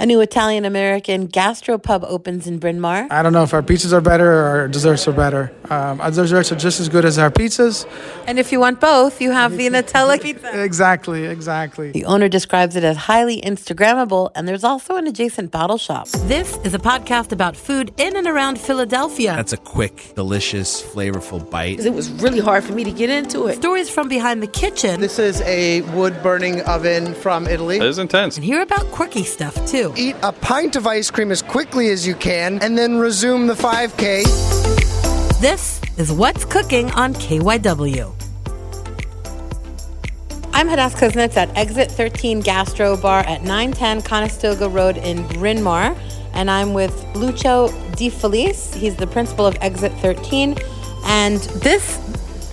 A new Italian American gastropub opens in Bryn Mawr. I don't know if our pizzas are better or our desserts are better. Um, our desserts are just as good as our pizzas. And if you want both, you have the Nutella pizza. Exactly, exactly. The owner describes it as highly Instagrammable, and there's also an adjacent bottle shop. This is a podcast about food in and around Philadelphia. That's a quick, delicious, flavorful bite. It was really hard for me to get into it. Stories from behind the kitchen. This is a wood burning oven from Italy. It is intense. And hear about quirky stuff too. Eat a pint of ice cream as quickly as you can and then resume the 5K. This is What's Cooking on KYW. I'm Hadas Kuznits at Exit 13 Gastro Bar at 910 Conestoga Road in Bryn Mawr. And I'm with Lucio DiFelice. He's the principal of Exit 13. And this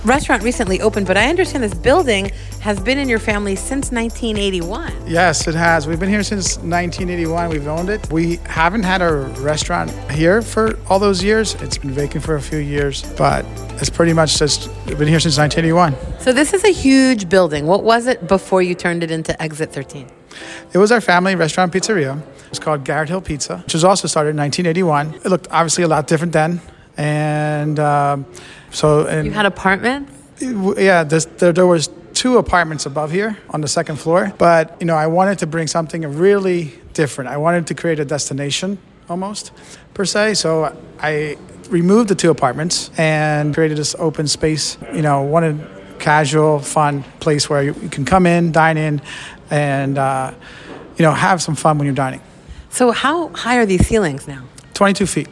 restaurant recently opened, but I understand this building has been in your family since 1981. Yes, it has. We've been here since 1981. We've owned it. We haven't had a restaurant here for all those years. It's been vacant for a few years, but it's pretty much just been here since 1981. So this is a huge building. What was it before you turned it into Exit 13? It was our family restaurant pizzeria. It's called Garrett Hill Pizza, which was also started in 1981. It looked obviously a lot different then, and um, so and You had apartments? yeah, this, there, there was two apartments above here on the second floor. But you know, I wanted to bring something really different. I wanted to create a destination almost per se. So I removed the two apartments and created this open space. You know, wanted casual, fun place where you, can come in, dine in, and uh, you know have some fun when you're dining. So how high are these ceilings now? 22 feet.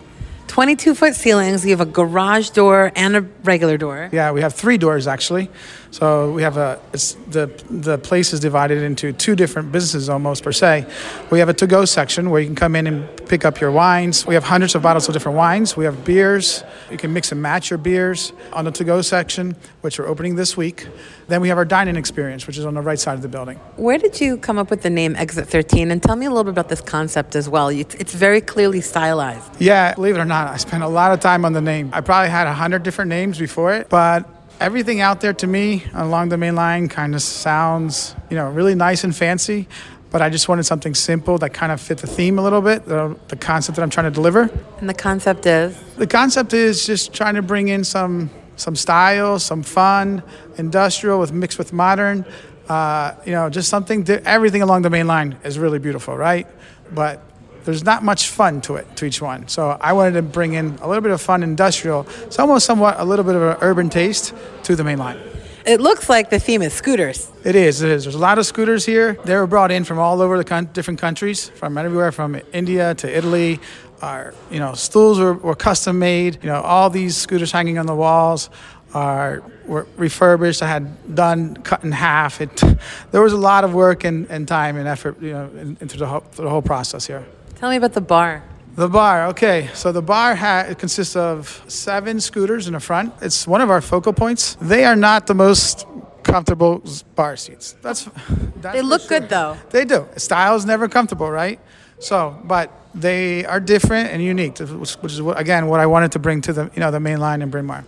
22 foot ceilings. You have a garage door and a regular door. Yeah, we have three doors actually. So we have a it's the the place is divided into two different businesses almost per se. We have a to go section where you can come in and pick up your wines. We have hundreds of bottles of different wines. We have beers. You can mix and match your beers on the to go section, which we're opening this week. Then we have our dining experience, which is on the right side of the building. Where did you come up with the name Exit 13? And tell me a little bit about this concept as well. It's, it's very clearly stylized. Yeah, believe it or not, I spent a lot of time on the name. I probably had a hundred different names before it, but everything out there to me along the main line kind of sounds, you know, really nice and fancy. But I just wanted something simple that kind of fit the theme a little bit, the, the concept that I'm trying to deliver. And the concept is? The concept is just trying to bring in some some style, some fun, industrial with mixed with modern. Uh, you know, just something. Everything along the main line is really beautiful, right? But there's not much fun to it to each one. So I wanted to bring in a little bit of fun, industrial. It's almost somewhat a little bit of an urban taste to the main line. It looks like the theme is scooters. It is. It is. There's a lot of scooters here. They were brought in from all over the con- different countries, from everywhere, from India to Italy. Our, you know, stools were, were custom made. You know, all these scooters hanging on the walls are were refurbished. I had done cut in half. It there was a lot of work and, and time and effort, you know, in, into the whole, the whole process here. Tell me about the bar. The bar, okay. So the bar ha- it consists of seven scooters in the front. It's one of our focal points. They are not the most comfortable bar seats. That's, that's They look sure. good though. They do. Style is never comfortable, right? So, but they are different and unique, which which is again what I wanted to bring to the you know the main line in Bryn Mawr.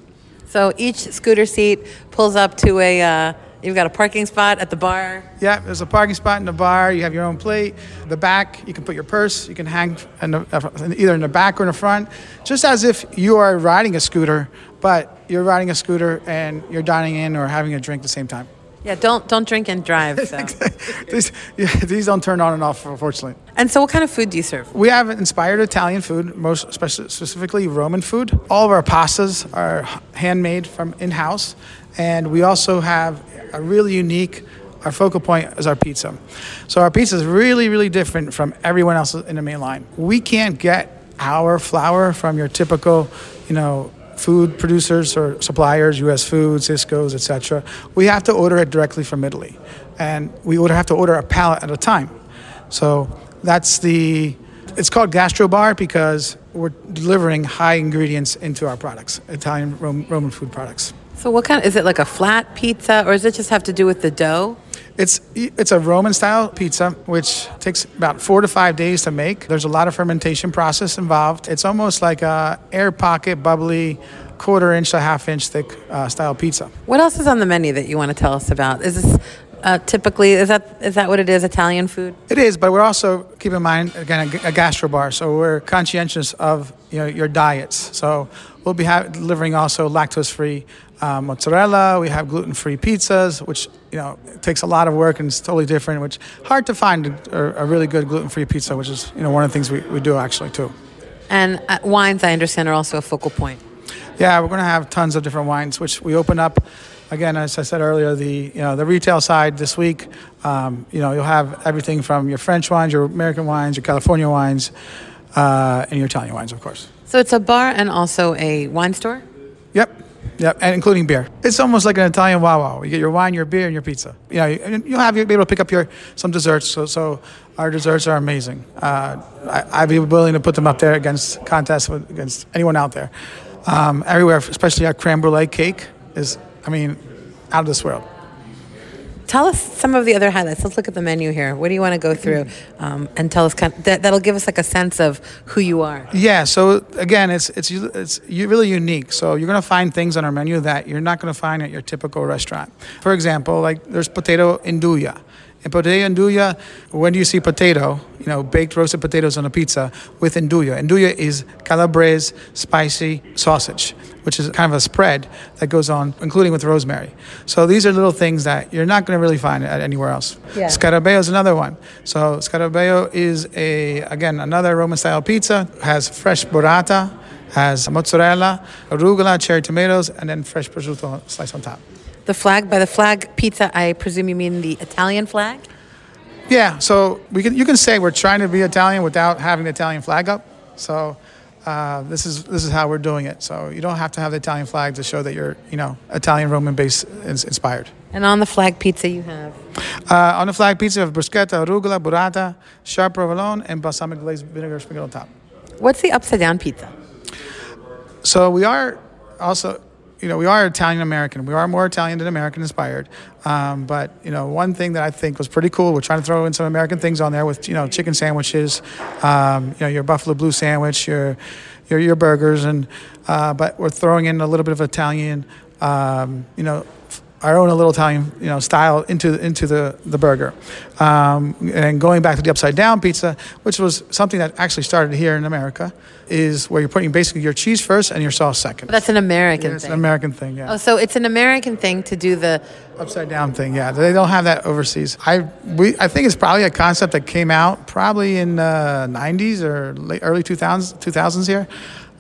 So each scooter seat pulls up to a uh, You've got a parking spot at the bar. Yeah, there's a parking spot in the bar. You have your own plate. The back, you can put your purse. You can hang in the, either in the back or in the front, just as if you are riding a scooter, but you're riding a scooter and you're dining in or having a drink at the same time. Yeah, don't don't drink and drive. So. these, yeah, these don't turn on and off, unfortunately. and so, what kind of food do you serve? We have inspired Italian food, most speci- specifically Roman food. All of our pastas are handmade from in-house, and we also have a really unique. Our focal point is our pizza. So our pizza is really, really different from everyone else in the main line. We can't get our flour from your typical, you know, food producers or suppliers, U.S. Foods, Sysco's, etc. We have to order it directly from Italy, and we would have to order a pallet at a time. So that's the. It's called gastrobar because we're delivering high ingredients into our products, Italian Roman food products. So, what kind? Is it like a flat pizza, or does it just have to do with the dough? It's it's a Roman style pizza, which takes about four to five days to make. There's a lot of fermentation process involved. It's almost like a air pocket, bubbly, quarter inch to half inch thick uh, style pizza. What else is on the menu that you want to tell us about? Is this uh, typically is that is that what it is? Italian food? It is, but we're also keep in mind again a, a gastro bar, so we're conscientious of you know your diets. So we'll be ha- delivering also lactose free uh, mozzarella. We have gluten free pizzas, which you know takes a lot of work and it's totally different. Which hard to find a, a really good gluten free pizza, which is you know one of the things we, we do actually too. And uh, wines, I understand, are also a focal point. Yeah, we're going to have tons of different wines, which we open up. Again, as I said earlier, the you know the retail side this week, um, you know you'll have everything from your French wines, your American wines, your California wines, uh, and your Italian wines, of course. So it's a bar and also a wine store. Yep, yep, and including beer. It's almost like an Italian Wawa. You get your wine, your beer, and your pizza. You know, and you'll have you'll be able to pick up your some desserts. So, so our desserts are amazing. Uh, I, I'd be willing to put them up there against contests with, against anyone out there. Um, everywhere, especially our creme brulee cake is, I mean, out of this world. Tell us some of the other highlights. Let's look at the menu here. What do you want to go through um, and tell us? Kind of, that, that'll give us like a sense of who you are. Yeah. So again, it's it's it's really unique. So you're gonna find things on our menu that you're not gonna find at your typical restaurant. For example, like there's potato induja. And potato induja, when do you see potato, you know, baked roasted potatoes on a pizza with induja? Induja is calabrese spicy sausage, which is kind of a spread that goes on, including with rosemary. So these are little things that you're not going to really find at anywhere else. Yeah. Scarabeo is another one. So scarabeo is a again another Roman style pizza. Has fresh burrata, has mozzarella, arugula, cherry tomatoes, and then fresh prosciutto sliced on top. The flag by the flag pizza. I presume you mean the Italian flag. Yeah, so we can you can say we're trying to be Italian without having the Italian flag up. So uh, this is this is how we're doing it. So you don't have to have the Italian flag to show that you're you know Italian Roman base is inspired. And on the flag pizza, you have Uh, on the flag pizza, we have bruschetta, arugula, burrata, sharp provolone, and balsamic glazed vinegar sprinkled on top. what's the upside down pizza? So we are also, you know, we are Italian American. We are more Italian than American inspired. Um, but you know, one thing that I think was pretty cool, we're trying to throw in some American things on there with you know chicken sandwiches, um, you know, your Buffalo Blue sandwich, your your, your burgers, and uh, but we're throwing in a little bit of Italian, um, you know. Our own little Italian, you know, style into into the the burger, um, and going back to the upside down pizza, which was something that actually started here in America, is where you're putting basically your cheese first and your sauce second. That's an American Yeah, it's thing. an American thing, yeah. Oh, so it's an American thing to do the. Upside down thing, yeah. They don't have that overseas. I we I think it's probably a concept that came out probably in the 90s or late, early 2000s 2000s here,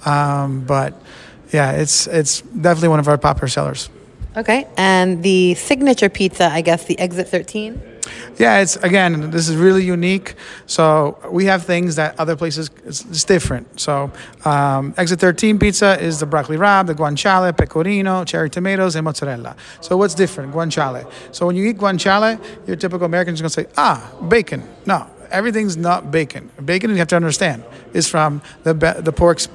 um, but yeah, it's it's definitely one of our popular sellers. Okay, and the signature pizza, I guess, the Exit 13. Yeah, it's again, this is really unique. So we have things that other places it's, it's different. So um, Exit 13 pizza is the broccoli rabe, the guanciale, pecorino, cherry tomatoes, and mozzarella. So what's different? Guanciale. So when you eat guanciale, your typical American is going to say, ah, bacon. No, everything's not bacon. Bacon, you have to understand, is from the the pork's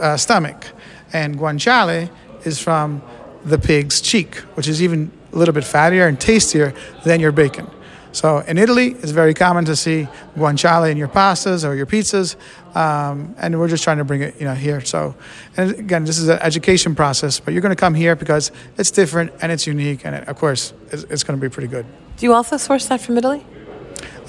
uh, stomach, and guanciale is from the pig's cheek, which is even a little bit fattier and tastier than your bacon. So in Italy, it's very common to see guanciale in your pastas or your pizzas, um, and we're just trying to bring it, you know, here. So, and again, this is an education process, but you're going to come here because it's different and it's unique, and it, of course, it's, it's going to be pretty good. Do you also source that from Italy?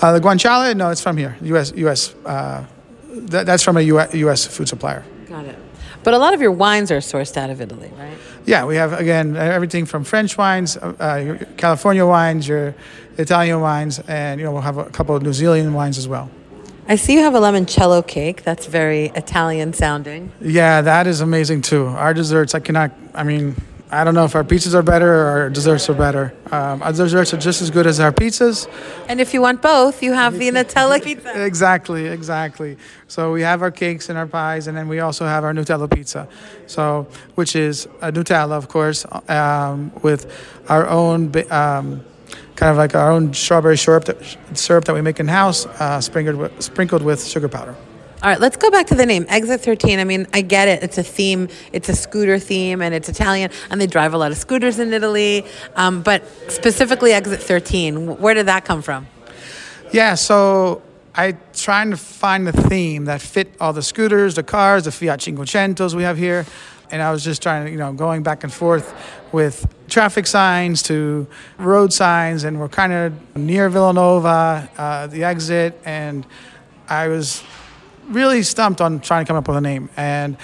Uh, the guanciale, no, it's from here, U.S. U.S. Uh, that, that's from a US, U.S. food supplier. Got it. But a lot of your wines are sourced out of Italy, right? Yeah, we have again everything from French wines, uh, your California wines, your Italian wines, and you know we'll have a couple of New Zealand wines as well. I see you have a limoncello cake. That's very Italian sounding. Yeah, that is amazing too. Our desserts, I cannot. I mean, I don't know if our pizzas are better or our desserts are better. Um, our desserts are just as good as our pizzas. And if you want both, you have the Nutella pizza. Exactly, exactly. So we have our cakes and our pies, and then we also have our Nutella pizza. So, which is a Nutella, of course, um, with our own. Um, kind of like our own strawberry syrup that, syrup that we make in house, uh, sprinkled with, sprinkled with sugar powder. All right, let's go back to the name Exit 13. I mean, I get it. It's a theme, it's a scooter theme, and it's Italian, and they drive a lot of scooters in Italy. Um, but specifically, Exit 13, where did that come from? Yeah, so I trying to find the theme that fit all the scooters, the cars, the Fiat Cinquecentos we have here, and I was just trying to, you know, going back and forth with traffic signs to road signs, and we're kind of near Villanova, uh, the exit, and I was really stumped on trying to come up with a name. And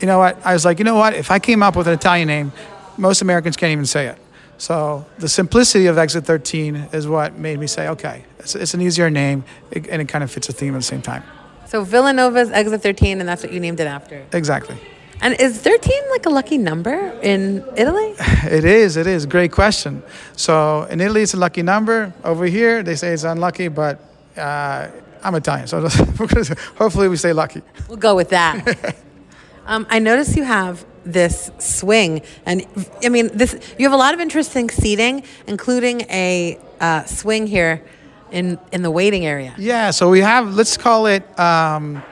you know what? I was like, you know what? If I came up with an Italian name, most Americans can't even say it. So the simplicity of Exit 13 is what made me say, okay, it's, it's an easier name, and it kind of fits the theme at the same time. So Villanova's Exit 13, and that's what you named it after. Exactly. And is 13 like a lucky number in Italy? It is, it is. Great question. So in Italy, it's a lucky number. Over here, they say it's unlucky, but uh, I'm Italian, so hopefully we stay lucky. We'll go with that. um, I notice you have this swing, and I mean, this. You have a lot of interesting seating, including a uh, swing here in in the waiting area. Yeah, so we have. Let's call it. Um,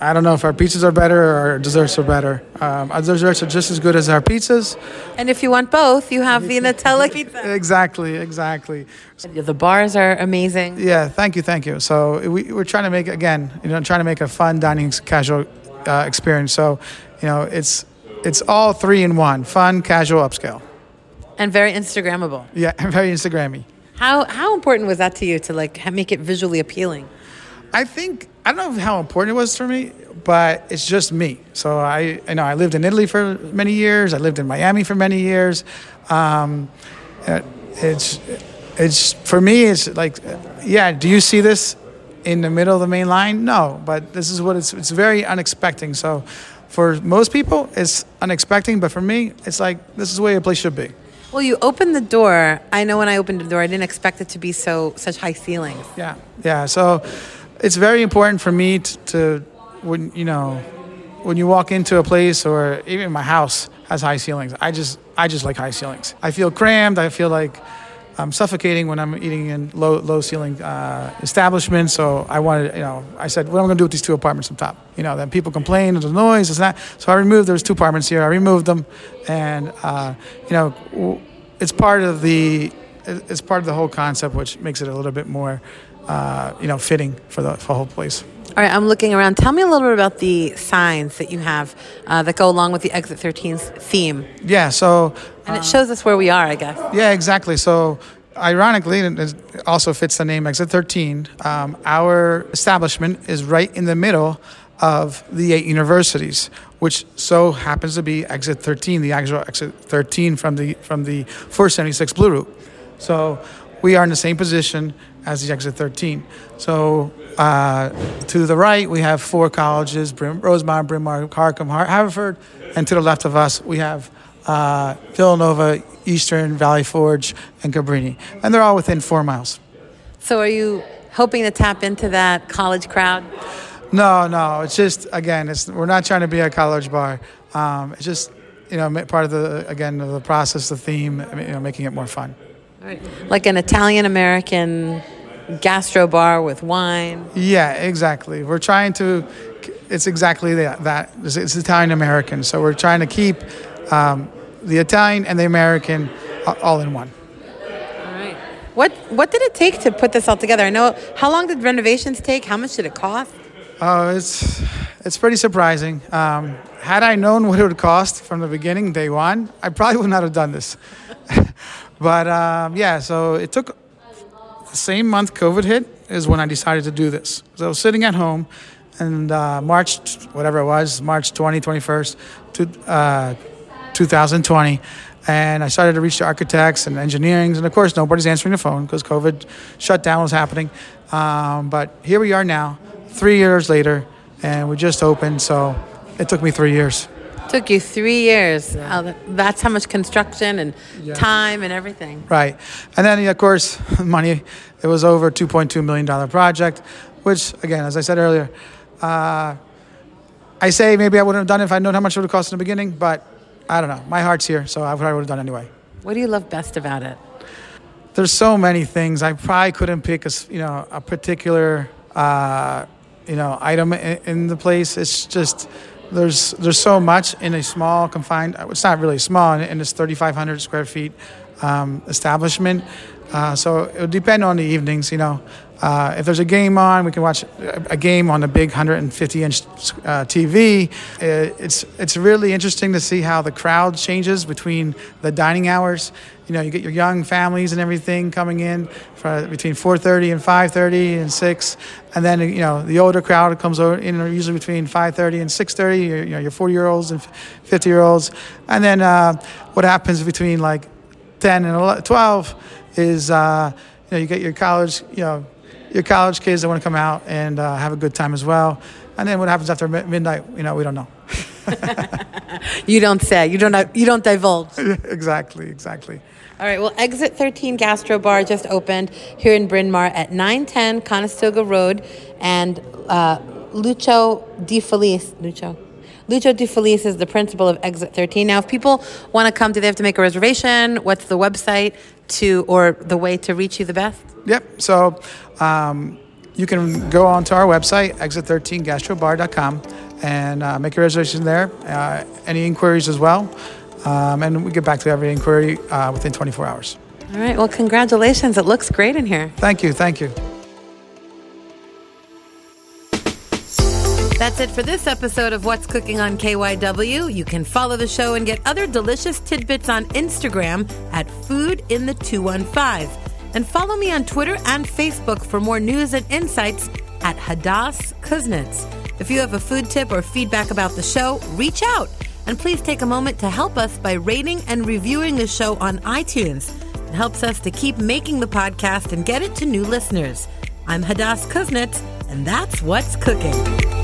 I don't know if our pizzas are better or our desserts are better. Um, our desserts are just as good as our pizzas. And if you want both, you have the Nutella pizza. exactly, exactly. The bars are amazing. Yeah, thank you, thank you. So we, we're trying to make again, you know, trying to make a fun dining casual uh, experience. So, you know, it's it's all three in one: fun, casual, upscale, and very Instagrammable. Yeah, very Instagrammy. How how important was that to you to like make it visually appealing? I think I don't know how important it was for me, but it's just me. So I, you know, I lived in Italy for many years. I lived in Miami for many years. Um, it's, it's for me. It's like, yeah. Do you see this in the middle of the main line? No, but this is what it's. It's very unexpected. So, for most people, it's unexpected, but for me, it's like this is the way a place should be. Well, you opened the door. I know when I opened the door, I didn't expect it to be so such high ceilings. Yeah, yeah. So it's very important for me to, to, when you know when you walk into a place or even my house has high ceilings i just i just like high ceilings. I feel crammed i feel like i'm suffocating when i'm eating in low low ceiling uh, establishments so i wanted you know i said what am i going to do with these two apartments up top? You know then people complain there's noise it's not so i removed there's two apartments here i removed them and uh, you know it's part of the it's part of the whole concept which makes it a little bit more uh, you know, fitting for the, for the whole place. All right, I'm looking around. Tell me a little bit about the signs that you have uh, that go along with the Exit 13's theme. Yeah, so. And it shows us where we are, I guess. Yeah, exactly. So, ironically, it also fits the name Exit 13. Um, our establishment is right in the middle of the eight universities, which so happens to be Exit 13, the actual Exit 13 from the from the 476 Blue Route. So we are in the same position as the exit 13. So uh, to the right, we have four colleges Brim, Rosemont, Bryn Mawr, Harcum, Haverford. And to the left of us, we have uh, Villanova, Eastern, Valley Forge, and Cabrini. And they're all within four miles. So are you hoping to tap into that college crowd? No, no. It's just, again, it's, we're not trying to be a college bar. Um, it's just, you know, part of the, again, of the process, the theme, you know, making it more fun. Right. Like an Italian American gastro bar with wine. Yeah, exactly. We're trying to. It's exactly that. That it's Italian American. So we're trying to keep um, the Italian and the American all in one. All right. What what did it take to put this all together? I know how long did renovations take? How much did it cost? Oh, it's it's pretty surprising. Um, had I known what it would cost from the beginning, day one, I probably would not have done this. but um, yeah, so it took the same month COVID hit is when I decided to do this. So I was sitting at home, and uh, March, whatever it was, March 20, 21st, to, uh, 2020. And I started to reach the architects and engineering, and of course, nobody's answering the phone because COVID shutdown was happening. Um, but here we are now, three years later, and we just opened. So it took me three years. Took you three years. Oh, that's how much construction and time and everything. Right. And then, of course, money. It was over $2.2 million project, which, again, as I said earlier, uh, I say maybe I wouldn't have done it if I'd known how much it would have cost in the beginning, but I don't know. My heart's here, so I probably would have done it anyway. What do you love best about it? There's so many things. I probably couldn't pick a, you know, a particular, uh, you know, item in the place. It's just there's there's so much in a small confined. It's not really small in, in this 3,500 square feet um, establishment. Uh, so it would depend on the evenings. You know, uh, if there's a game on, we can watch a, a game on the big 150 inch uh, TV. It's it's really interesting to see how the crowd changes between the dining hours. You know, you get your young families and everything coming in for between 4:30 and 5:30 and 6, and then you know the older crowd comes in usually between 5:30 and 6:30. Your, you know, your 40 year olds and 50 year olds, and then uh, what happens between like 10 and 11, 12 is uh, you know you get your college you know your college kids that want to come out and uh, have a good time as well. And then what happens after midnight, you know, we don't know. You don't say. You don't. You don't divulge. exactly, exactly. All right. Well, Exit 13 Gastro Bar just opened here in Bryn Mawr at 910 Conestoga Road, and uh, Lucho Di Felice. Lucio. Lucio DiFelice is the principal of Exit 13. Now, if people want to come, do they have to make a reservation? What's the website to, or the way to reach you the best? Yep. So um, you can go onto our website, exit13gastrobar.com, and uh, make a reservation there. Uh, any inquiries as well. Um, and we get back to every inquiry uh, within 24 hours. All right. Well, congratulations. It looks great in here. Thank you. Thank you. That's it for this episode of What's Cooking on KYW. You can follow the show and get other delicious tidbits on Instagram at Food in the 215. And follow me on Twitter and Facebook for more news and insights at Hadas Kuznits. If you have a food tip or feedback about the show, reach out. And please take a moment to help us by rating and reviewing the show on iTunes. It helps us to keep making the podcast and get it to new listeners. I'm Hadas Kuznits, and that's What's Cooking.